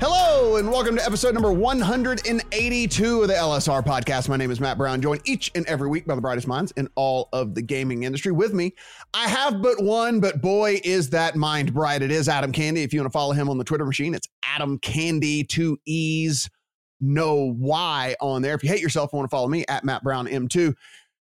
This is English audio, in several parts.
Hello, and welcome to episode number 182 of the LSR podcast. My name is Matt Brown, joined each and every week by the brightest minds in all of the gaming industry. With me, I have but one, but boy, is that mind bright. It is Adam Candee. If you want to follow him on the Twitter machine, it's Adam Candee, two E's, no Y on there. If you hate yourself and want to follow me, at Matt Brown M2.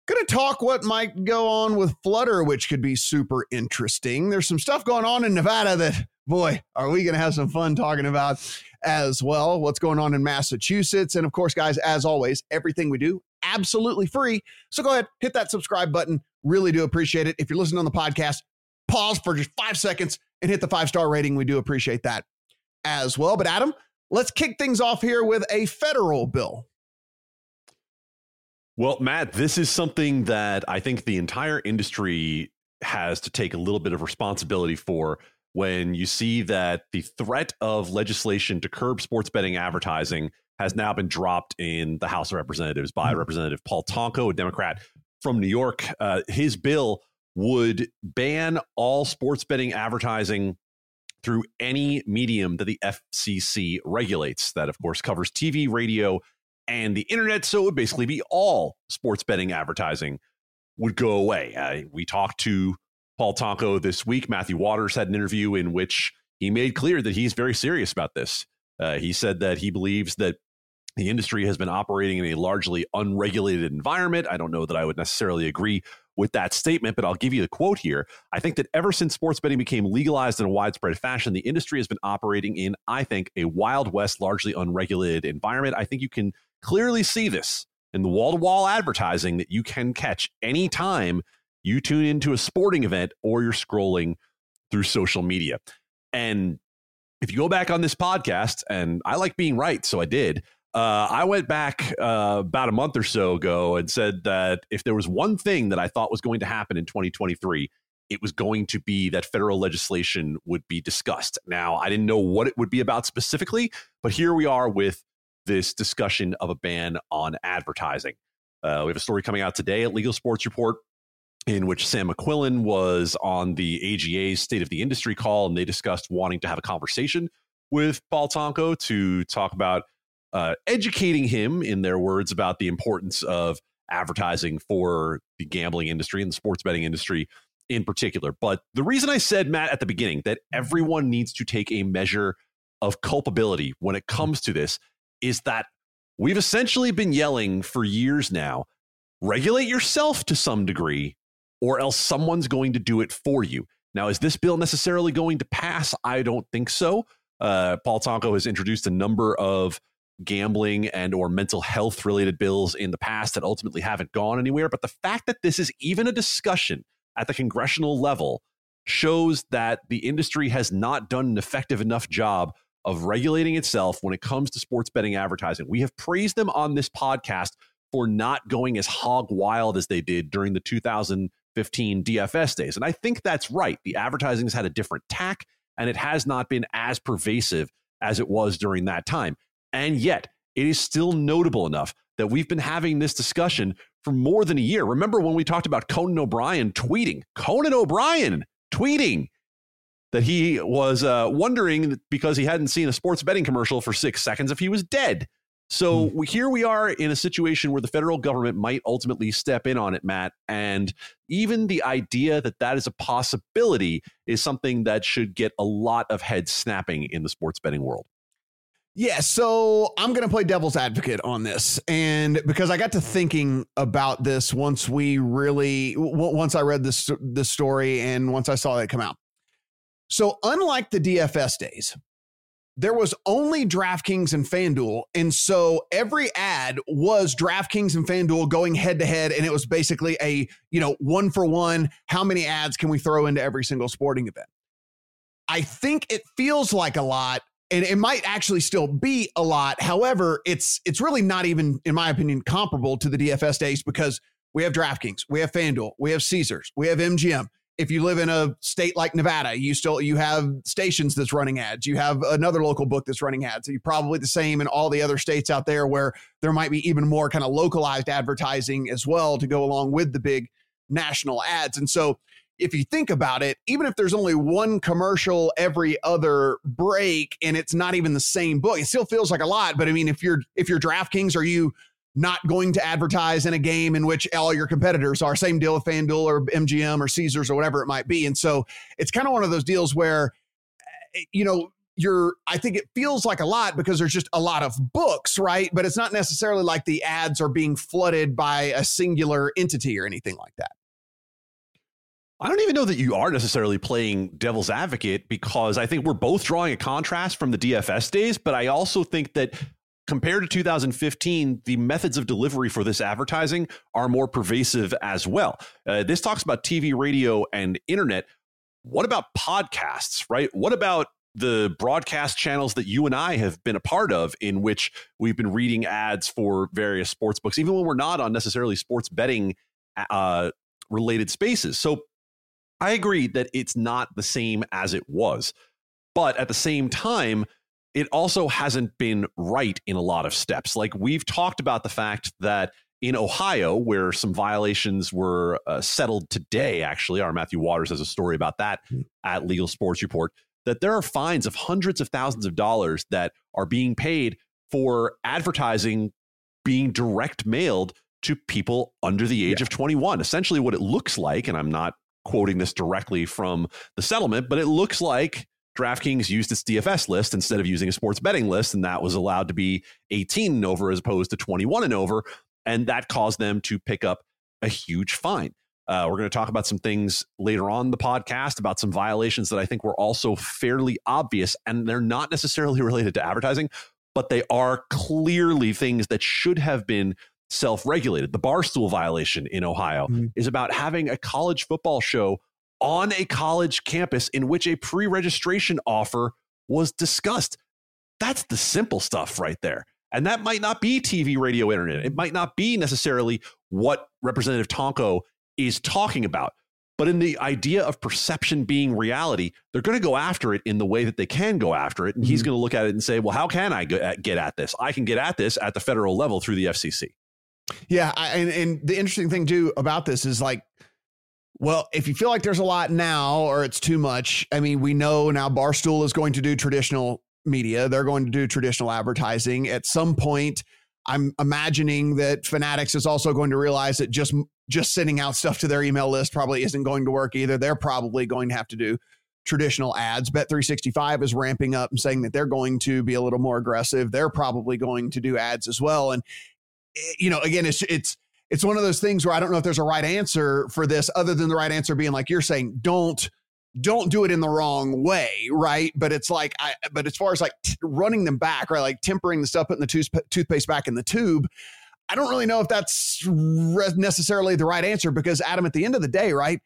Going to talk what might go on with Flutter, which could be super interesting. There's some stuff going on in Nevada that, boy, are we going to have some fun talking about as well. What's going on in Massachusetts. And of course, guys, as always, everything we do absolutely free. So go ahead, hit that subscribe button. Really do appreciate it. If you're listening on the podcast, pause for just five seconds and hit the five star rating. We do appreciate that as well. But Adam, let's kick things off here with a federal bill. Well, Matt, this is something that I think the entire industry has to take a little bit of responsibility for when you see that the threat of legislation to curb sports betting advertising has now been dropped in the House of Representatives by mm-hmm. Representative Paul Tonko, a Democrat from New York. Uh, his bill would ban all sports betting advertising through any medium that the FCC regulates. That, of course, covers TV, radio, and the internet. So it would basically be all sports betting advertising would go away. Uh, we talked to Paul Tonko this week. Matthew Waters had an interview in which he made clear that he's very serious about this. Uh, he said that he believes that the industry has been operating in a largely unregulated environment. I don't know that I would necessarily agree with that statement, but I'll give you the quote here. I think that ever since sports betting became legalized in a widespread fashion, the industry has been operating in, I think, a Wild West, largely unregulated environment. I think you can clearly see this in the wall to wall advertising that you can catch anytime you tune into a sporting event or you're scrolling through social media. And if you go back on this podcast, and I like being right, so I did. Uh, I went back uh, about a month or so ago and said that if there was one thing that I thought was going to happen in 2023, it was going to be that federal legislation would be discussed. Now, I didn't know what it would be about specifically, but here we are with this discussion of a ban on advertising. Uh, we have a story coming out today at Legal Sports Report in which Sam McQuillan was on the AGA's State of the Industry call, and they discussed wanting to have a conversation with Paul Tonko to talk about uh, educating him, in their words, about the importance of advertising for the gambling industry and the sports betting industry in particular. But the reason I said, Matt, at the beginning, that everyone needs to take a measure of culpability when it comes to this is that we've essentially been yelling for years now regulate yourself to some degree, or else someone's going to do it for you. Now, is this bill necessarily going to pass? I don't think so. Uh, Paul Tonko has introduced a number of gambling and or mental health related bills in the past that ultimately haven't gone anywhere but the fact that this is even a discussion at the congressional level shows that the industry has not done an effective enough job of regulating itself when it comes to sports betting advertising. We have praised them on this podcast for not going as hog wild as they did during the 2015 DFS days. And I think that's right. The advertising has had a different tack and it has not been as pervasive as it was during that time. And yet, it is still notable enough that we've been having this discussion for more than a year. Remember when we talked about Conan O'Brien tweeting? Conan O'Brien tweeting that he was uh, wondering because he hadn't seen a sports betting commercial for six seconds if he was dead. So mm. here we are in a situation where the federal government might ultimately step in on it, Matt. And even the idea that that is a possibility is something that should get a lot of head snapping in the sports betting world. Yeah, so I'm going to play devil's advocate on this. And because I got to thinking about this once we really once I read this this story and once I saw it come out. So unlike the DFS days, there was only DraftKings and FanDuel. And so every ad was DraftKings and FanDuel going head to head. And it was basically a, you know, one for one. How many ads can we throw into every single sporting event? I think it feels like a lot. And it might actually still be a lot. However, it's it's really not even, in my opinion, comparable to the DFS days because we have DraftKings, we have FanDuel, we have Caesars, we have MGM if you live in a state like Nevada, you still you have stations that's running ads. You have another local book that's running ads. You probably the same in all the other states out there where there might be even more kind of localized advertising as well to go along with the big national ads. And so if you think about it, even if there's only one commercial every other break and it's not even the same book, it still feels like a lot. But I mean, if you're if you're DraftKings, are you not going to advertise in a game in which all your competitors are. Same deal with FanDuel or MGM or Caesars or whatever it might be. And so it's kind of one of those deals where, eh, you know, you're, I think it feels like a lot because there's just a lot of books, right? But it's not necessarily like the ads are being flooded by a singular entity or anything like that. I don't even know that you are necessarily playing devil's advocate because I think we're both drawing a contrast from the DFS days, but I also think that compared to 2015, the methods of delivery for this advertising are more pervasive as well. Uh, this talks about TV, radio, and internet. What about podcasts, right? What about the broadcast channels that you and I have been a part of, in which we've been reading ads for various sports books, even when we're not on necessarily sports betting uh, related spaces. So I agree that it's not the same as it was. But at the same time, it also hasn't been right in a lot of steps. Like we've talked about the fact that in Ohio, where some violations were uh, settled today, actually, our Matthew Waters has a story about that mm. at Legal Sports Report, that there are fines of hundreds of thousands of dollars that are being paid for advertising being direct mailed to people under the age yeah. of 21. Essentially, what it looks like, and I'm not quoting this directly from the settlement, but it looks like DraftKings used its DFS list instead of using a sports betting list, and that was allowed to be 18 and over as opposed to 21 and over. And that caused them to pick up a huge fine. Uh, we're going to talk about some things later on the podcast about some violations that I think were also fairly obvious, and they're not necessarily related to advertising, but they are clearly things that should have been self regulated. The barstool violation in Ohio mm-hmm. is about having a college football show on a college campus in which a pre registration offer was discussed. That's the simple stuff right there. And that might not be TV, radio, internet. It might not be necessarily what Representative Tonko is talking about. But in the idea of perception being reality, they're going to go after it in the way that they can go after it. And mm-hmm. he's going to look at it and say, well, how can I get at this? I can get at this at the federal level through the FCC. Yeah. I, and, and the interesting thing, too, about this is like, well, if you feel like there's a lot now or it's too much, I mean, we know now Barstool is going to do traditional media. They're going to do traditional advertising. At some point, I'm imagining that Fanatics is also going to realize that just just sending out stuff to their email list probably isn't going to work either. They're probably going to have to do traditional ads. Bet365 is ramping up and saying that they're going to be a little more aggressive. They're probably going to do ads as well. And eh, you know, again, it's it's it's one of those things where I don't know if there's a right answer for this other than the right answer being like you're saying, don't don't do it in the wrong way, right? But it's like, I, but as far as like t- running them back, right, like tempering the stuff, putting the tooth- toothpaste back in the tube, I don't really know if that's re- necessarily the right answer because Adam, at the end of the day, right,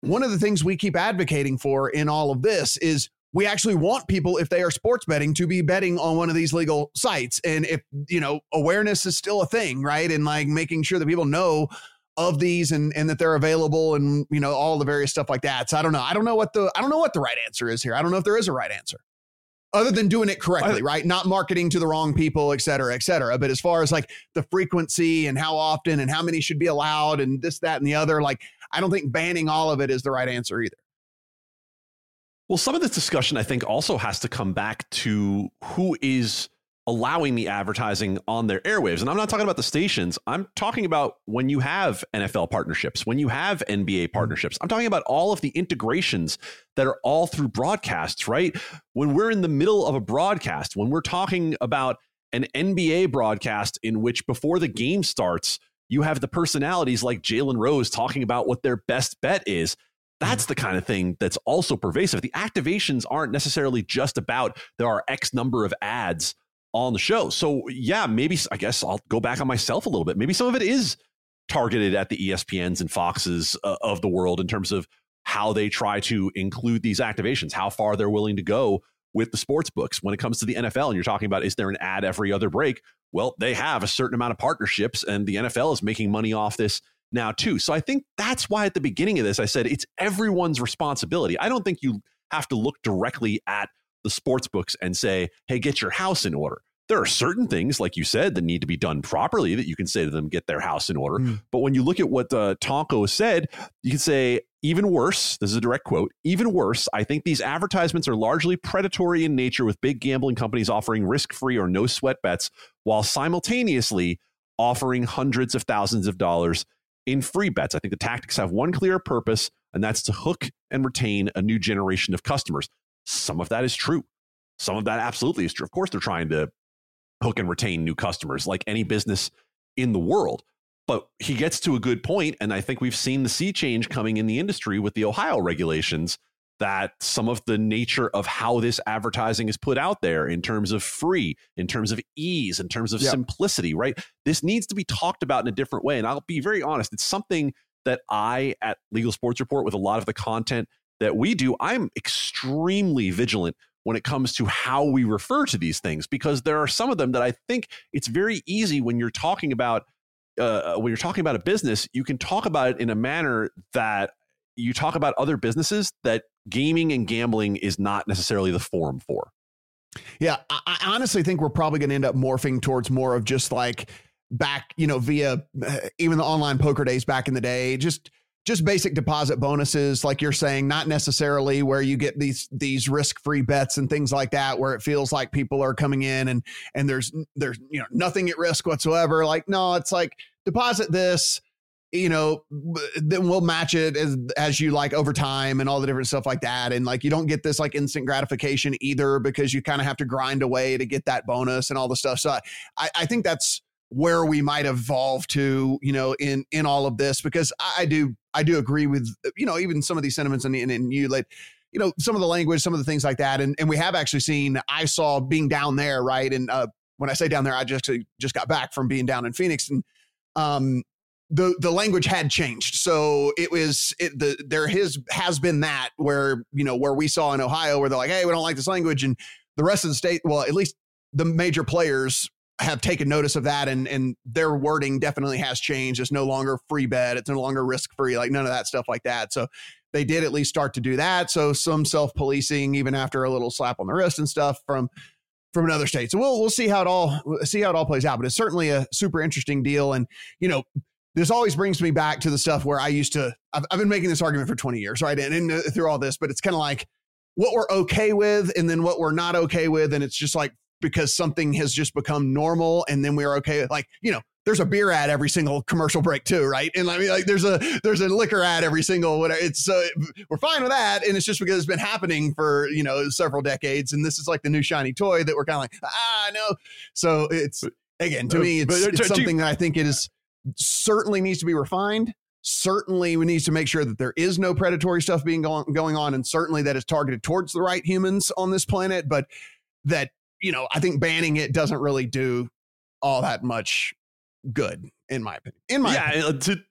one of the things we keep advocating for in all of this is we actually want people if they are sports betting to be betting on one of these legal sites and if you know awareness is still a thing right and like making sure that people know of these and and that they're available and you know all the various stuff like that so i don't know i don't know what the i don't know what the right answer is here i don't know if there is a right answer other than doing it correctly, right? Not marketing to the wrong people, et cetera, et cetera. But as far as like the frequency and how often and how many should be allowed and this, that, and the other, like I don't think banning all of it is the right answer either. Well, some of this discussion, I think, also has to come back to who is allowing the advertising on their airwaves. And I'm not talking about the stations. I'm talking about when you have NFL partnerships, when you have NBA mm-hmm. partnerships. I'm talking about all of the integrations that are all through broadcasts, right? When we're in the middle of a broadcast, when we're talking about an NBA broadcast in which before the game starts, you have the personalities like Jalen Rose talking about what their best bet is. That's the kind of thing that's also pervasive. The activations aren't necessarily just about there are X number of ads on the show. So, yeah, maybe I guess I'll go back on myself a little bit. Maybe some of it is targeted at the ESPNs and Foxes uh, of the world in terms of how they try to include these activations, how far they're willing to go with the sports books. When it comes to the NFL, and you're talking about is there an ad every other break? Well, they have a certain amount of partnerships, and the NFL is making money off this now too. So I think that's why at the beginning of this, I said it's everyone's responsibility. I don't think you have to look directly at the sports books and say, hey, get your house in order. There are certain things, like you said, that need to be done properly that you can say to them, get their house in order. Mm. But when you look at what uh, Tonko said, you can say, even worse, this is a direct quote, even worse, I think these advertisements are largely predatory in nature with big gambling companies offering risk free or no sweat bets while simultaneously offering hundreds of thousands of dollars in free bets. I think the tactics have one clear purpose, and that's to hook and retain a new generation of customers. Some of that is true. Some of that absolutely is true. Of course, they're trying to hook and retain new customers like any business in the world. But he gets to a good point, and I think we've seen the sea change coming in the industry with the Ohio regulations that some of the nature of how this advertising is put out there in terms of free, in terms of ease, in terms of yep. simplicity, right? This needs to be talked about in a different way. And I'll be very honest, it's something that I at Legal Sports Report, with a lot of the content that we do, I'm extremely vigilant when it comes to how we refer to these things because there are some of them that I think it's very easy when you're talking about uh, when you're talking about a business, you can talk about it in a manner that you talk about other businesses that gaming and gambling is not necessarily the forum for. Yeah, I honestly think we're probably going to end up morphing towards more of just like back, you know, via uh, even the online poker days back in the day, just just basic deposit bonuses like you're saying not necessarily where you get these these risk-free bets and things like that where it feels like people are coming in and and there's there's you know nothing at risk whatsoever like no it's like deposit this you know then we'll match it as as you like over time and all the different stuff like that. And like you don't get this like instant gratification either because you kind of have to grind away to get that bonus and all the stuff. So i i think that's where we might evolve to, you know, in in all of this, because I do I do agree with you know even some of these sentiments and and, and you like you know some of the language, some of the things like that, and and we have actually seen. I saw being down there, right, and uh, when I say down there, I just just got back from being down in Phoenix, and um, the the language had changed. So it was it, the there his has been that where you know where we saw in Ohio where they're like, hey, we don't like this language, and the rest of the state, well, at least the major players have taken notice of that and and their wording definitely has changed. It's no longer free bet. It's no longer risk free. Like none of that stuff like that. So they did at least start to do that. So some self policing even after a little slap on the wrist and stuff from from another state. So we'll we'll see how it all see how it all plays out. But it's certainly a super interesting deal. And you know, this always brings me back to the stuff where I used to. I've, I've been making this argument for 20 years, right? And, and uh, through all this, but it's kind of like what we're okay with, and then what we're not okay with, and it's just like because something has just become normal and then we're okay with, like you know there's a beer ad every single commercial break too right and i mean like there's a there's a liquor ad every single whatever it's uh, we're fine with that and it's just because it's been happening for you know several decades and this is like the new shiny toy that we're kind of like ah no so it's again to me it's, it's something that i think it is certainly needs to be refined certainly we need to make sure that there is no predatory stuff being going, going on and certainly that it's targeted towards the right humans on this planet but that you know, I think banning it doesn't really do all that much good, in my opinion. In my yeah, opinion. to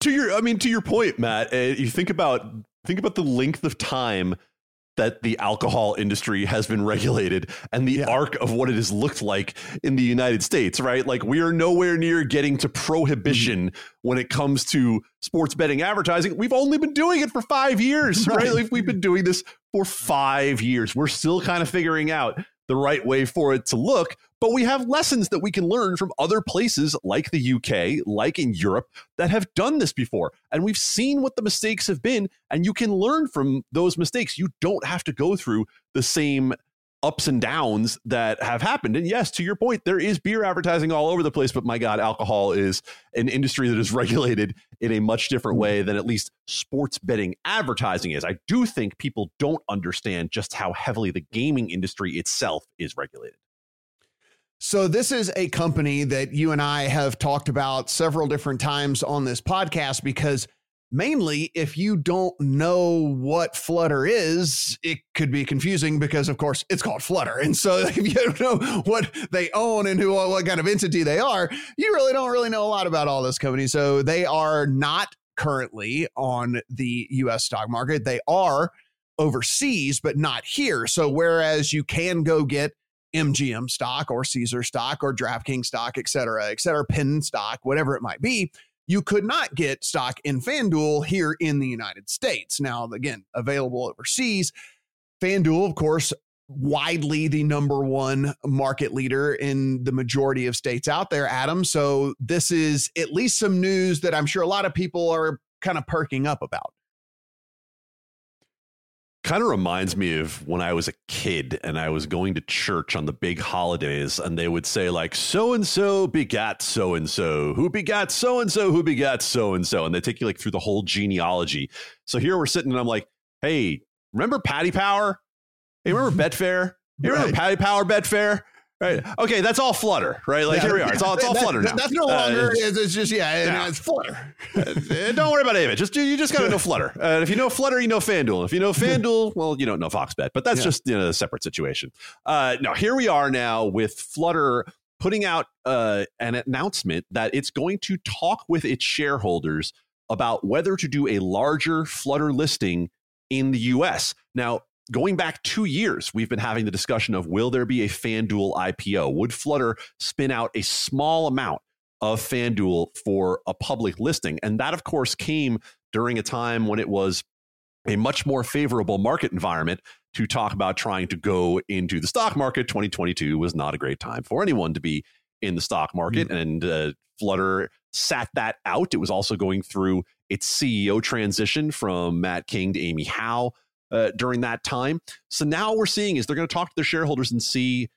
to your, I mean, to your point, Matt. Uh, you think about think about the length of time that the alcohol industry has been regulated and the yeah. arc of what it has looked like in the United States, right? Like we are nowhere near getting to prohibition mm-hmm. when it comes to sports betting advertising. We've only been doing it for five years, right? right? Like we've been doing this for five years. We're still kind of figuring out the right way for it to look. But we have lessons that we can learn from other places like the UK, like in Europe, that have done this before. And we've seen what the mistakes have been, and you can learn from those mistakes. You don't have to go through the same ups and downs that have happened. And yes, to your point, there is beer advertising all over the place, but my God, alcohol is an industry that is regulated in a much different mm-hmm. way than at least sports betting advertising is. I do think people don't understand just how heavily the gaming industry itself is regulated. So, this is a company that you and I have talked about several different times on this podcast because mainly if you don't know what Flutter is, it could be confusing because, of course, it's called Flutter. And so if you don't know what they own and who what kind of entity they are, you really don't really know a lot about all this company. So they are not currently on the US stock market. They are overseas, but not here. So whereas you can go get MGM stock or Caesar stock or DraftKings stock, et cetera, et cetera, Penn stock, whatever it might be, you could not get stock in FanDuel here in the United States. Now, again, available overseas. FanDuel, of course, widely the number one market leader in the majority of states out there, Adam. So, this is at least some news that I'm sure a lot of people are kind of perking up about kind of reminds me of when I was a kid and I was going to church on the big holidays, and they would say, like, so and so begat so and so, who begat so and so, who begat so and so. And they take you like through the whole genealogy. So here we're sitting, and I'm like, hey, remember Paddy Power? Hey, remember Betfair? You remember right. Paddy Power Betfair? Right. Okay, that's all Flutter, right? Like yeah, here we are. It's all it's all that, Flutter now. That's no longer. Uh, it's, it's, just yeah, yeah. it's Flutter. Uh, don't worry about it. Just you just got to know Flutter. Uh, if you know Flutter, you know FanDuel. If you know FanDuel, well, you don't know Fox Bet. But that's yeah. just you know a separate situation. Uh, now here we are now with Flutter putting out uh, an announcement that it's going to talk with its shareholders about whether to do a larger Flutter listing in the U.S. Now going back two years, we've been having the discussion of will there be a FanDuel IPO? Would Flutter spin out a small amount of FanDuel for a public listing? And that, of course, came during a time when it was a much more favorable market environment to talk about trying to go into the stock market. 2022 was not a great time for anyone to be in the stock market, mm-hmm. and uh, Flutter sat that out. It was also going through its CEO transition from Matt King to Amy Howe uh, during that time. So now we're seeing is they're going to talk to their shareholders and see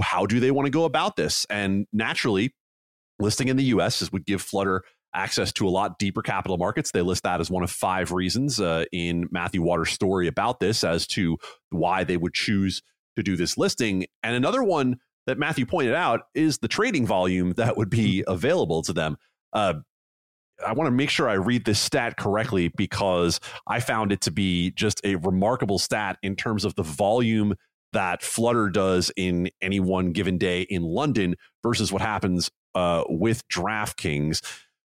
how do they want to go about this. And naturally, listing in the U.S. is would give Flutter access to a lot deeper capital markets. They list that as one of five reasons uh, in Matthew Waters' story about this as to why they would choose to do this listing. And another one that Matthew pointed out is the trading volume that would be hmm. available to them. Uh, I want to make sure I read this stat correctly because I found it to be just a remarkable stat in terms of the volume that Flutter does in any one given day in London versus what happens uh, with DraftKings.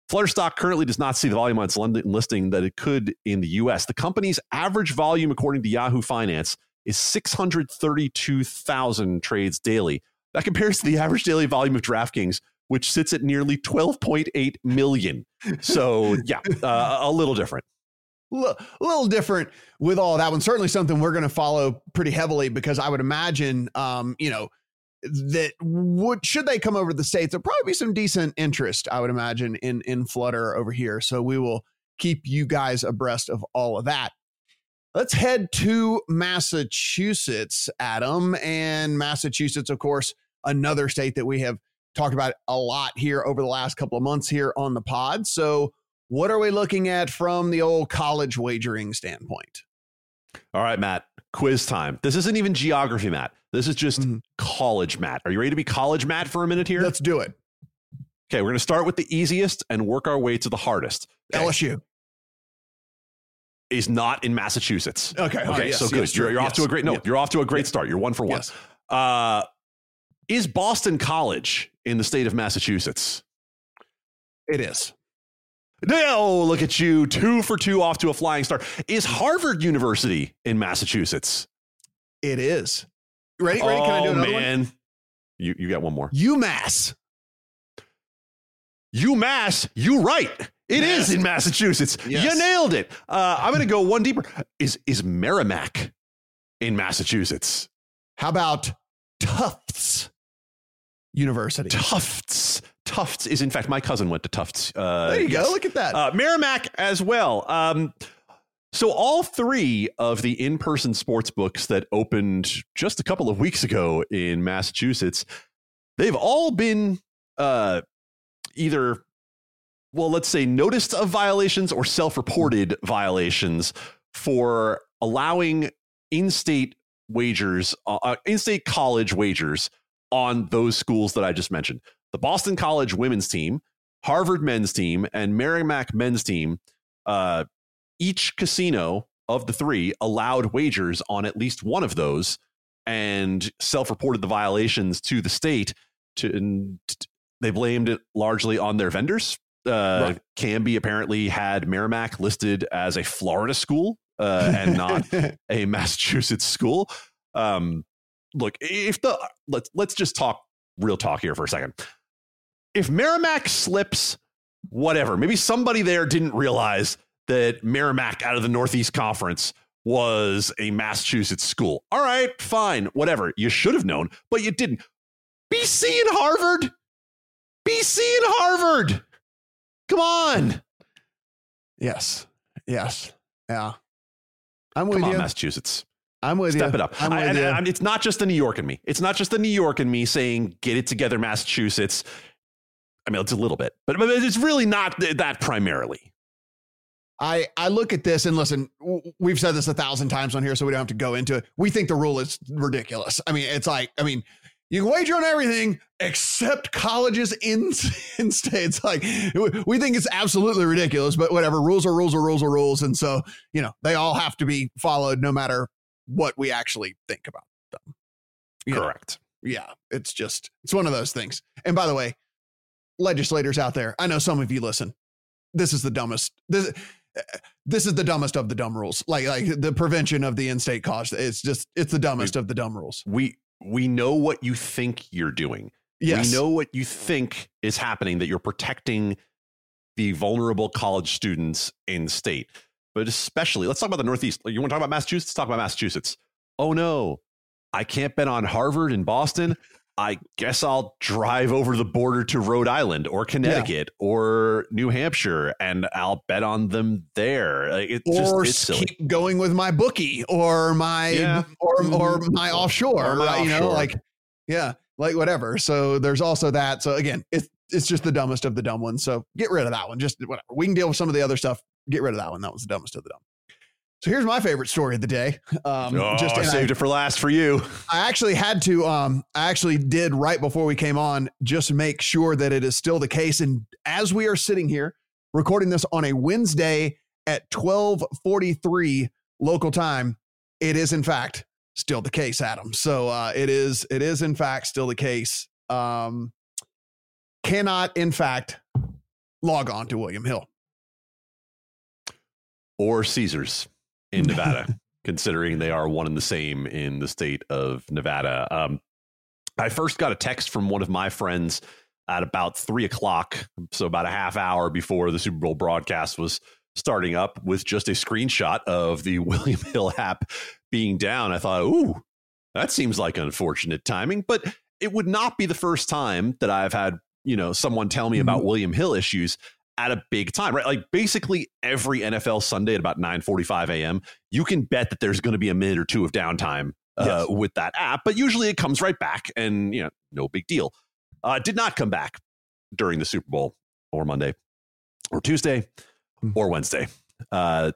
Flutter stock currently does not see the volume on its London listing that it could in the US. The company's average volume, according to Yahoo Finance, is 632,000 trades daily. That compares to the average daily volume of DraftKings, which sits at nearly 12.8 million. So, yeah, uh, a little different. A little different with all that one. Certainly something we're going to follow pretty heavily because I would imagine, um, you know, that would should they come over to the states, there'll probably be some decent interest. I would imagine in in Flutter over here. So we will keep you guys abreast of all of that. Let's head to Massachusetts, Adam, and Massachusetts, of course, another state that we have talked about a lot here over the last couple of months here on the pod. So, what are we looking at from the old college wagering standpoint? All right, Matt, quiz time. This isn't even geography, Matt. This is just mm-hmm. college, Matt. Are you ready to be college, Matt, for a minute here? Let's do it. Okay, we're going to start with the easiest and work our way to the hardest. Okay. LSU is not in Massachusetts. Okay. Okay. yes, so good. Yes, you're, you're yes, off to a great no. You're off to a great start. You're one for one. Uh, is Boston College in the state of Massachusetts? It is. No, look at you. Two for two off to a flying start. Is Harvard University in Massachusetts? It is. Ready? Ready? Oh, Can I do oh, another man. one? You, you got one more. UMass. UMass, you right. It Mass. is in Massachusetts. Yes. You nailed it. Uh, I'm going to go one deeper. Is is Merrimack in Massachusetts? How about Tufts? University. Tufts. Tufts is, in fact, my cousin went to Tufts. Uh, there you yes. go. Look at that. Uh, Merrimack as well. Um, so all three of the in-person sports books that opened just a couple of weeks ago in Massachusetts, they've all been uh, either, well, let's say noticed of violations or self-reported violations for allowing in-state wagers, uh, uh, in-state college wagers on those schools that I just mentioned. The Boston College women's team, Harvard men's team, and Merrimack men's team. Uh, each casino of the three allowed wagers on at least one of those and self-reported the violations to the state to and they blamed it largely on their vendors uh, Right. Kambi apparently had Merrimack listed as a Florida school uh, and not a Massachusetts school. Um, look, if the let's let's just talk real talk here for a second. If Merrimack slips, whatever. Maybe somebody there didn't realize that Merrimack out of the Northeast Conference was a Massachusetts school. All right, fine, whatever. You should have known, but you didn't. BC and Harvard. BC and Harvard. Come on. yes. Yes. Yeah. I'm with Come on, you. Massachusetts. I'm with you. Step it up. I'm with and- you. and it's not just the New York in me. It's not just the New York in me saying, get it together, Massachusetts. I mean, it's a little bit, but, but it's really not th- that primarily. I, I look at this and listen, we've said this a thousand times on here, so we don't have to go into it. We think the rule is ridiculous. I mean, it's like, I mean, you can wager on everything except colleges in, in states. Like, we think it's absolutely ridiculous, but whatever. Rules are rules are rules are rules. And so, you know, they all have to be followed no matter what we actually think about them. You know? Correct. yeah, it's just it's one of those things. And by the way, legislators out there, I know some of you listen. This is the dumbest. This this is the dumbest of the dumb rules. Like like the prevention of the in-state college. It's just it's the dumbest of the dumb rules. We we know what you think you're doing. Yes. We know what you think is happening, that you're protecting the vulnerable college students in state. But especially, let's talk about the Northeast. You want to talk about Massachusetts? Talk about Massachusetts. Oh no, I can't bet on Harvard and Boston. I guess I'll drive over the border to Rhode Island or Connecticut or New Hampshire and I'll bet on them there. Like, just or silly. keep going with my bookie or my Yeah. or or mm-hmm. my offshore, Or my right? you know, like yeah, like whatever. So there's also that. So again, it's it's just the dumbest of the dumb ones. So get rid of that one. Just whatever. We can deal with some of the other stuff. Get rid of that one. That was the dumbest of the dumb. So here's my favorite story of the day. Um, oh, just I and I- saved it for last for you. I actually had to um I actually did right before we came on just make sure that it is still the case and as we are sitting here recording this on a Wednesday at 12:43 local time it is in fact still the case Adam so uh it is it is in fact still the case um cannot in fact log on to William Hill or Caesars in Nevada, considering they are one and the same in the state of Nevada. Um, I first got a text from one of my friends at about three o'clock, so about a half hour before the Super Bowl broadcast was starting up, with just a screenshot of the William Hill app being down. I thought, ooh, that seems like unfortunate timing, but it would not be the first time that I've had you know someone tell me about William Hill issues at a big time, right? Like basically every NFL Sunday at about 9:45 a.m., you can bet that there's going to be a minute or two of downtime uh, Yes. with that app, but usually it comes right back, and you know, no big deal. Uh, did not come back during the Super Bowl or Monday or Tuesday Hmm. or Wednesday. Uh,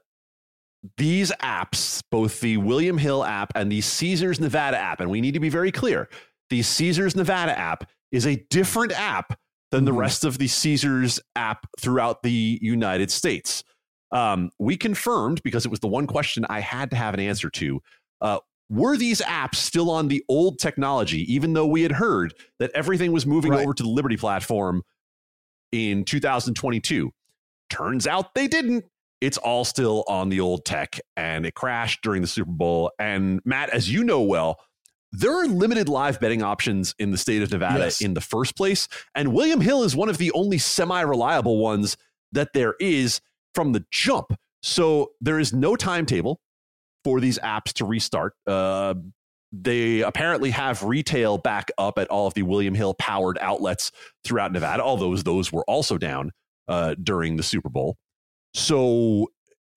these apps, both the William Hill app and the Caesars Nevada app, and we need to be very clear: the Caesars Nevada app is a different app than the Mhm. rest of the Caesars app throughout the United States. Um, we confirmed because it was the one question I had to have an answer to. Uh, were these apps still on the old technology, even though we had heard that everything was moving Right. over to the Liberty platform in 2022? Turns out they didn't. It's all still on the old tech and it crashed during the Super Bowl. And Matt, as you know well, there are limited live betting options in the state of Nevada Yes. in the first place. And William Hill is one of the only semi reliable ones that there is from the jump. So there is no timetable for these apps to restart. Uh, they apparently have retail back up at all of the William Hill powered outlets throughout Nevada, although those were also down uh, during the Super Bowl. So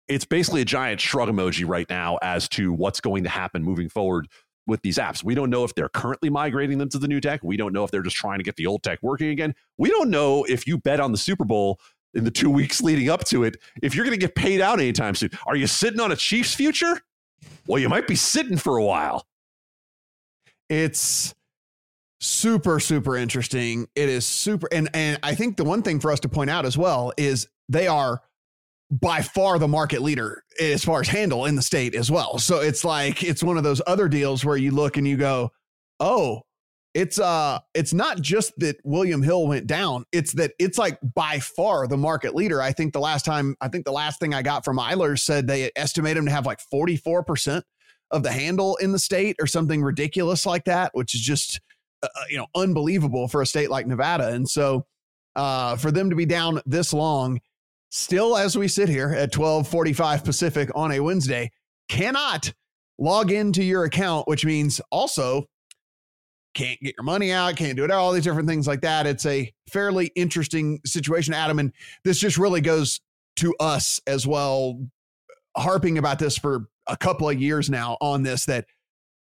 it's basically a giant shrug emoji right now as to what's going to happen moving forward with these apps. We don't know if they're currently migrating them to the new tech. We don't know if they're just trying to get the old tech working again. We don't know if you bet on the Super Bowl in the two weeks leading up to it, if you're going to get paid out anytime soon. Are you sitting on a Chiefs future? Well, you might be sitting for a while. It's super super interesting. It is super and and I think the one thing for us to point out as well is they are by far the market leader as far as handle in the state as well. So it's like it's one of those other deals where you look and you go, "Oh, it's uh it's not just that William Hill went down, it's that it's like by far the market leader. I think the last time I think the last thing I got from Eilers said they estimate him to have like 44% of the handle in the state or something ridiculous like that, which is just uh, uh you know unbelievable for a state like Nevada. And so uh for them to be down this long still as we sit here at 12:45 Pacific on a Wednesday cannot log into your account which means also can't get your money out can't do it all these different things like that it's a fairly interesting situation adam and this just really goes to us as well harping about this for a couple of years now on this that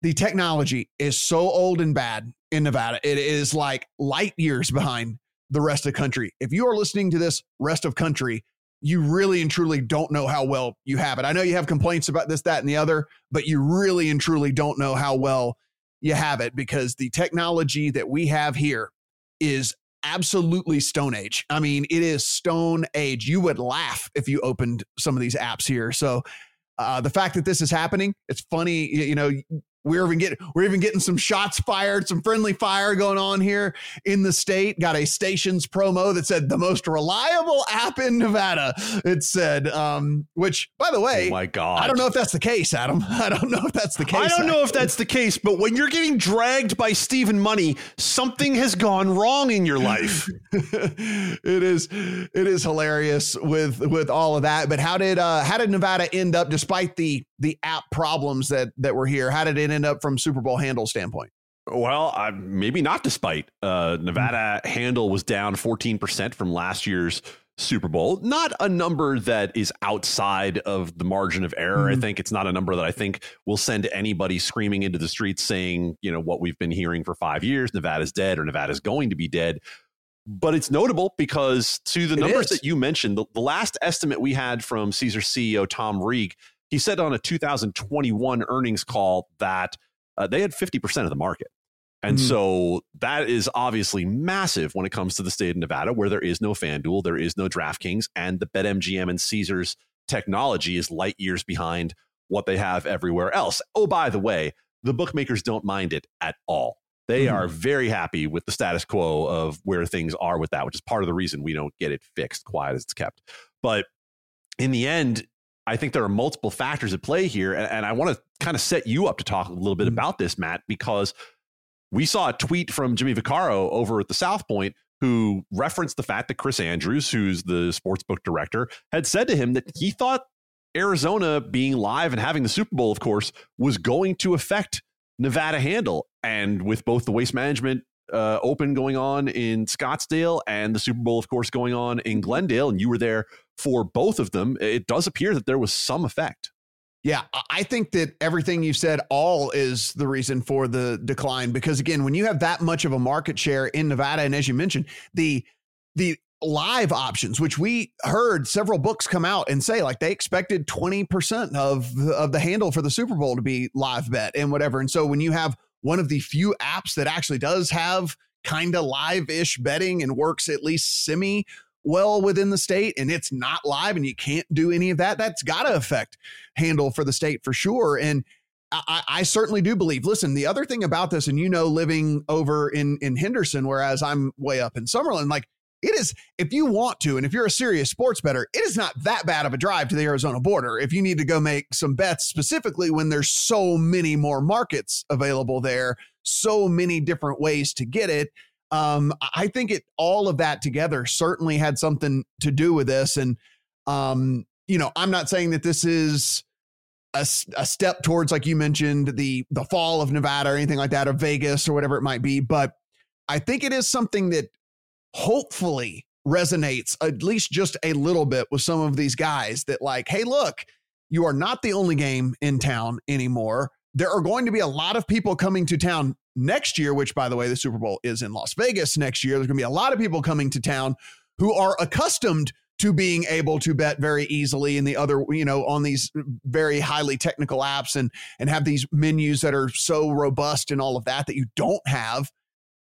the technology is so old and bad in Nevada. It is like light years behind the rest of the country. If you are listening to this rest of country, you really and truly don't know how well you have it. I know you have complaints about this, that, and the other, but you really and truly don't know how well you have it because the technology that we have here is absolutely stone age. I mean, it is stone age. You would laugh if you opened some of these apps here. So, uh, the fact that this is happening, it's funny. You know, we're even getting we're even getting some shots fired, some friendly fire going on here in the state. Got a stations promo that said the most reliable app in Nevada. It said, um, which by the way, oh my God, I don't know if that's the case, Adam. I don't know if that's the case. I don't know if that's the case, but when you're getting dragged by Stephen Money, something has gone wrong in your life. it is it is hilarious with with all of that. But how did uh how did Nevada end up despite the the app problems that that were here? How did it end up from Super Bowl handle standpoint? Well, uh, maybe not despite. Uh, Nevada mm-hmm. handle was down 14% from last year's Super Bowl. Not a number that is outside of the margin of error. Mm-hmm. I think it's not a number that I think will send anybody screaming into the streets saying, you know, what we've been hearing for five years Nevada's dead or Nevada's going to be dead. But it's notable because to the numbers that you mentioned, the, the last estimate we had from Caesar CEO Tom Reeg he said on a 2021 earnings call that uh, they had 50% of the market. And mm-hmm. so that is obviously massive when it comes to the state of Nevada, where there is no FanDuel, there is no DraftKings, and the BetMGM and Caesars technology is light years behind what they have everywhere else. Oh, by the way, the bookmakers don't mind it at all. They mm-hmm. are very happy with the status quo of where things are with that, which is part of the reason we don't get it fixed quiet as it's kept. But in the end, I think there are multiple factors at play here. And, and I want to kind of set you up to talk a little bit mm-hmm. about this, Matt, because we saw a tweet from Jimmy Vaccaro over at the South Point who referenced the fact that Chris Andrews, who's the sportsbook director, had said to him that he thought Arizona being live and having the Super Bowl, of course, was going to affect Nevada handle. And with both the waste management uh, Open going on in Scottsdale and the Super Bowl, of course, going on in Glendale, and you were there for both of them, it does appear that there was some effect. Yeah, I think that everything you said all is the reason for the decline because again, when you have that much of a market share in Nevada and as you mentioned, the the live options which we heard several books come out and say like they expected 20% of of the handle for the Super Bowl to be live bet and whatever. And so when you have one of the few apps that actually does have kind of live-ish betting and works at least semi well within the state and it's not live and you can't do any of that, that's got to affect handle for the state for sure. And I, I, certainly do believe. Listen, the other thing about this, and you know, living over in in Henderson, whereas I'm way up in Summerlin, like it is. If you want to, and if you're a serious sports bettor, it is not that bad of a drive to the Arizona border. If you need to go make some bets, specifically when there's so many more markets available there, so many different ways to get it. Um, I think it all of that together certainly had something to do with this. And um, you know, I'm not saying that this is a, a step towards, like you mentioned, the the fall of Nevada or anything like that, or Vegas or whatever it might be. But I think it is something that hopefully resonates at least just a little bit with some of these guys that like, hey, look, you are not the only game in town anymore. There are going to be a lot of people coming to town next year, which by the way, the Super Bowl is in Las Vegas next year. There's going to be a lot of people coming to town who are accustomed to being able to bet very easily in the other, you know, on these very highly technical apps and and have these menus that are so robust and all of that that you don't have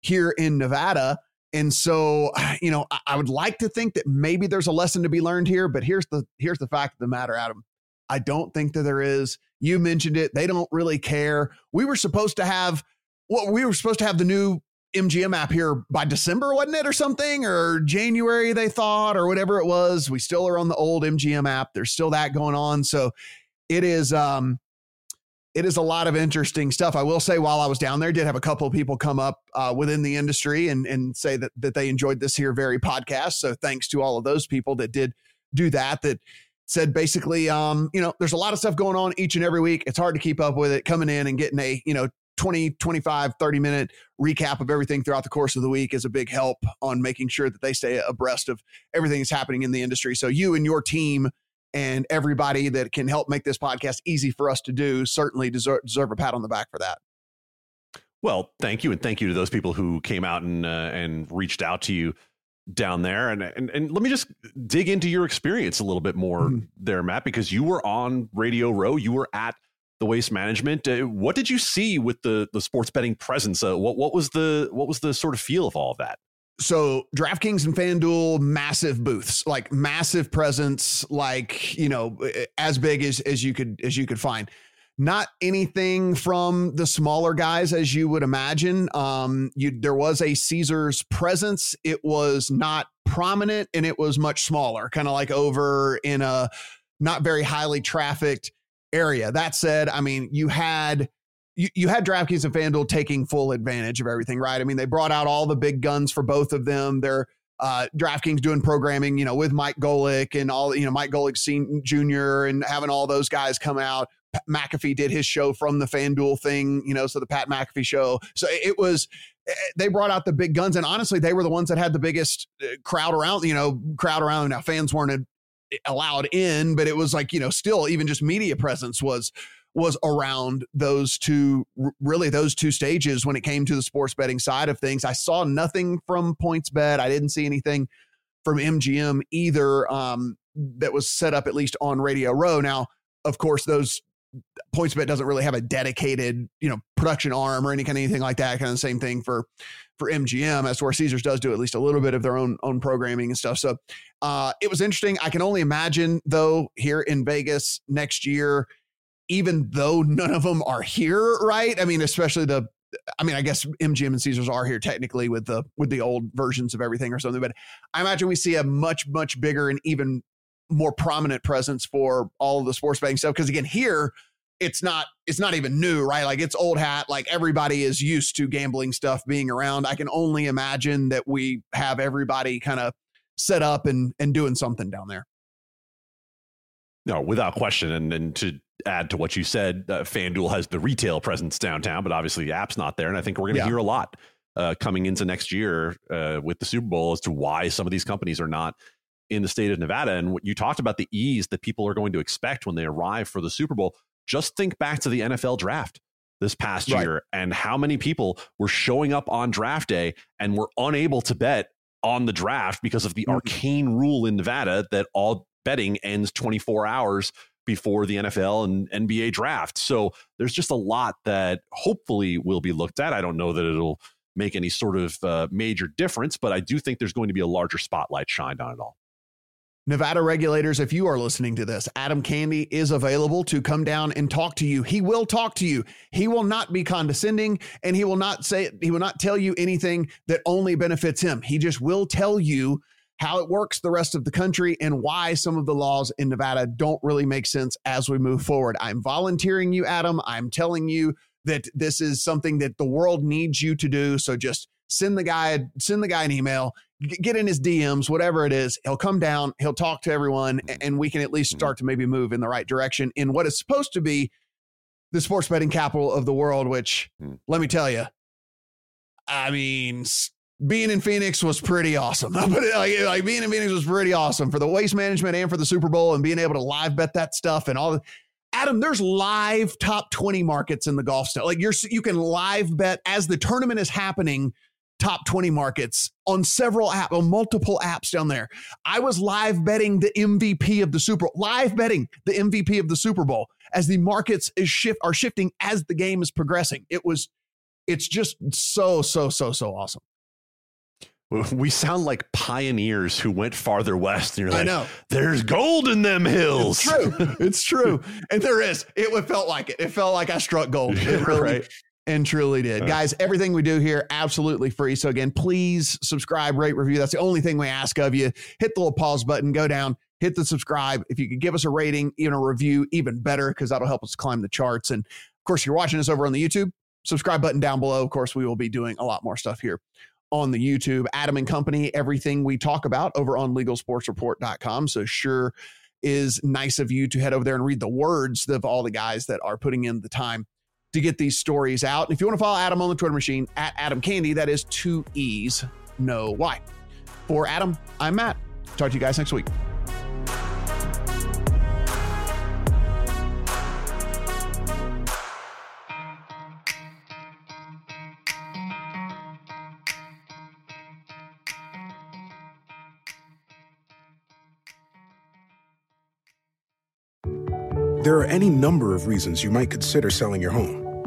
here in Nevada. And so, you know, I, I would like to think that maybe there's a lesson to be learned here, but here's the here's the fact of the matter, Adam. I don't think that there is. You mentioned it. They don't really care. We were supposed to have well, we were supposed to have the new MGM app here by December, wasn't it, or something, or January, they thought, or whatever it was. We still are on the old MGM app. There's still that going on. So it is um it is a lot of interesting stuff. I will say while I was down there, did have a couple of people come up uh, within the industry and and say that that they enjoyed this here very podcast. So thanks to all of those people that did do that. That said basically, um, you know, there's a lot of stuff going on each and every week. It's hard to keep up with it. Coming in and getting a you know 20, 25, 30 minute recap of everything throughout the course of the week is a big help on making sure that they stay abreast of everything that's happening in the industry. So you and your team and everybody that can help make this podcast easy for us to do certainly deserve, deserve a pat on the back for that. Well, thank you, and thank you to those people who came out and uh, and reached out to you down there. And, and and let me just dig into your experience a little bit more mm-hmm. there, Matt, because you were on Radio Row, you were at the waste management. Uh, what did you see with the the sports betting presence? Uh, what what was the what was the sort of feel of all of that? So DraftKings and FanDuel, massive booths, like massive presence, like you know, as big as as you could as you could find. Not anything from the smaller guys as you would imagine. Um, you there was a Caesars presence. It was not prominent and it was much smaller, kind of like over in a not very highly trafficked area. That said, I mean, you had you, you had DraftKings and FanDuel taking full advantage of everything, right? I mean, they brought out all the big guns for both of them. They're uh, DraftKings doing programming, you know, with Mike Golic and all, you know, Mike Golic Jr. and having all those guys come out. Pat McAfee did his show from the FanDuel thing, you know, so the Pat McAfee show. So it was, eh, they brought out the big guns, and honestly, they were the ones that had the biggest eh, crowd around, you know, crowd around. Now fans weren't allowed in, but it was like, you know, still even just media presence was was around those two really those two stages when it came to the sports betting side of things. I saw nothing from PointsBet. I didn't see anything from MGM either um, that was set up at least on Radio Row. Now, of course, those PointsBet doesn't really have a dedicated, you know, production arm or any kind of anything like that. Kind of the same thing for for MGM, as to where Caesars does do at least a little bit of their own own programming and stuff. So uh, it was interesting. I can only imagine though here in Vegas next year, even though none of them are here, right? I mean, especially the I mean, I guess MGM and Caesars are here technically with the with the old versions of everything or something, but I imagine we see a much much bigger and even more prominent presence for all of the sports betting stuff. Because again, here it's not it's not even new, right? Like it's old hat. Like everybody is used to gambling stuff being around. I can only imagine that we have everybody kind of set up and and doing something down there. No, without question. And and to add to what you said, uh, FanDuel has the retail presence downtown, but obviously the app's not there. And I think we're going to yeah. hear a lot uh, coming into next year uh, with the Super Bowl as to why some of these companies are not in the state of Nevada. And what you talked about the ease that people are going to expect when they arrive for the Super Bowl. Just think back to the NFL draft this past right. year and how many people were showing up on draft day and were unable to bet on the draft because of the mm-hmm. arcane rule in Nevada that all betting ends 24 hours before the NFL and NBA draft. So there's just a lot that hopefully will be looked at. I don't know that it'll make any sort of uh, major difference, but I do think there's going to be a larger spotlight shined on it all. Nevada regulators, if you are listening to this, Adam Candee is available to come down and talk to you. He will talk to you. He will not be condescending and he will not say, he will not tell you anything that only benefits him. He just will tell you how it works the rest of the country and why some of the laws in Nevada don't really make sense as we move forward. I'm volunteering you, Adam. I'm telling you that this is something that the world needs you to do. So just send the guy send the guy an email get in his DMs, whatever it is. He'll come down, he'll talk to everyone, and we can at least mm-hmm. start to maybe move in the right direction in what is supposed to be the sports betting capital of the world. Which, hmm. let me tell you, I mean, being in Phoenix was pretty awesome. But like, like being in Phoenix was pretty awesome for the waste management and for the Super Bowl and being able to live bet that stuff and all. The, Adam, there's live top 20 markets in the golf stuff. Like you're you can live bet as the tournament is happening top 20 markets on several apps, on multiple apps down there. I was live betting the MVP of the Super live betting the MVP of the Super Bowl as the markets is shift are shifting as the game is progressing. It was it's just so so so so awesome. We sound like pioneers who went farther west. And you're like, I know. There's gold in them hills. It's true. It's true. and there is. It felt like it. It felt like I struck gold. It really right. And truly did. Uh. Guys, everything we do here absolutely free. So again, please subscribe, rate, review. That's the only thing we ask of you. Hit the little pause button, go down, hit the subscribe. If you could give us a rating, even a review, even better, because that'll help us climb the charts. And of course, you're watching us over on the YouTube. Subscribe button down below. Of course, we will be doing a lot more stuff here on the YouTube. Adam and Company, everything we talk about over on legalsportsreport.com. So sure is nice of you to head over there and read the words of all the guys that are putting in the time to get these stories out. And if you want to follow Adam on the Twitter machine at Adam Candee, that is two E's, no Y. For Adam, I'm Matt. Talk to you guys next week. There are any number of reasons you might consider selling your home.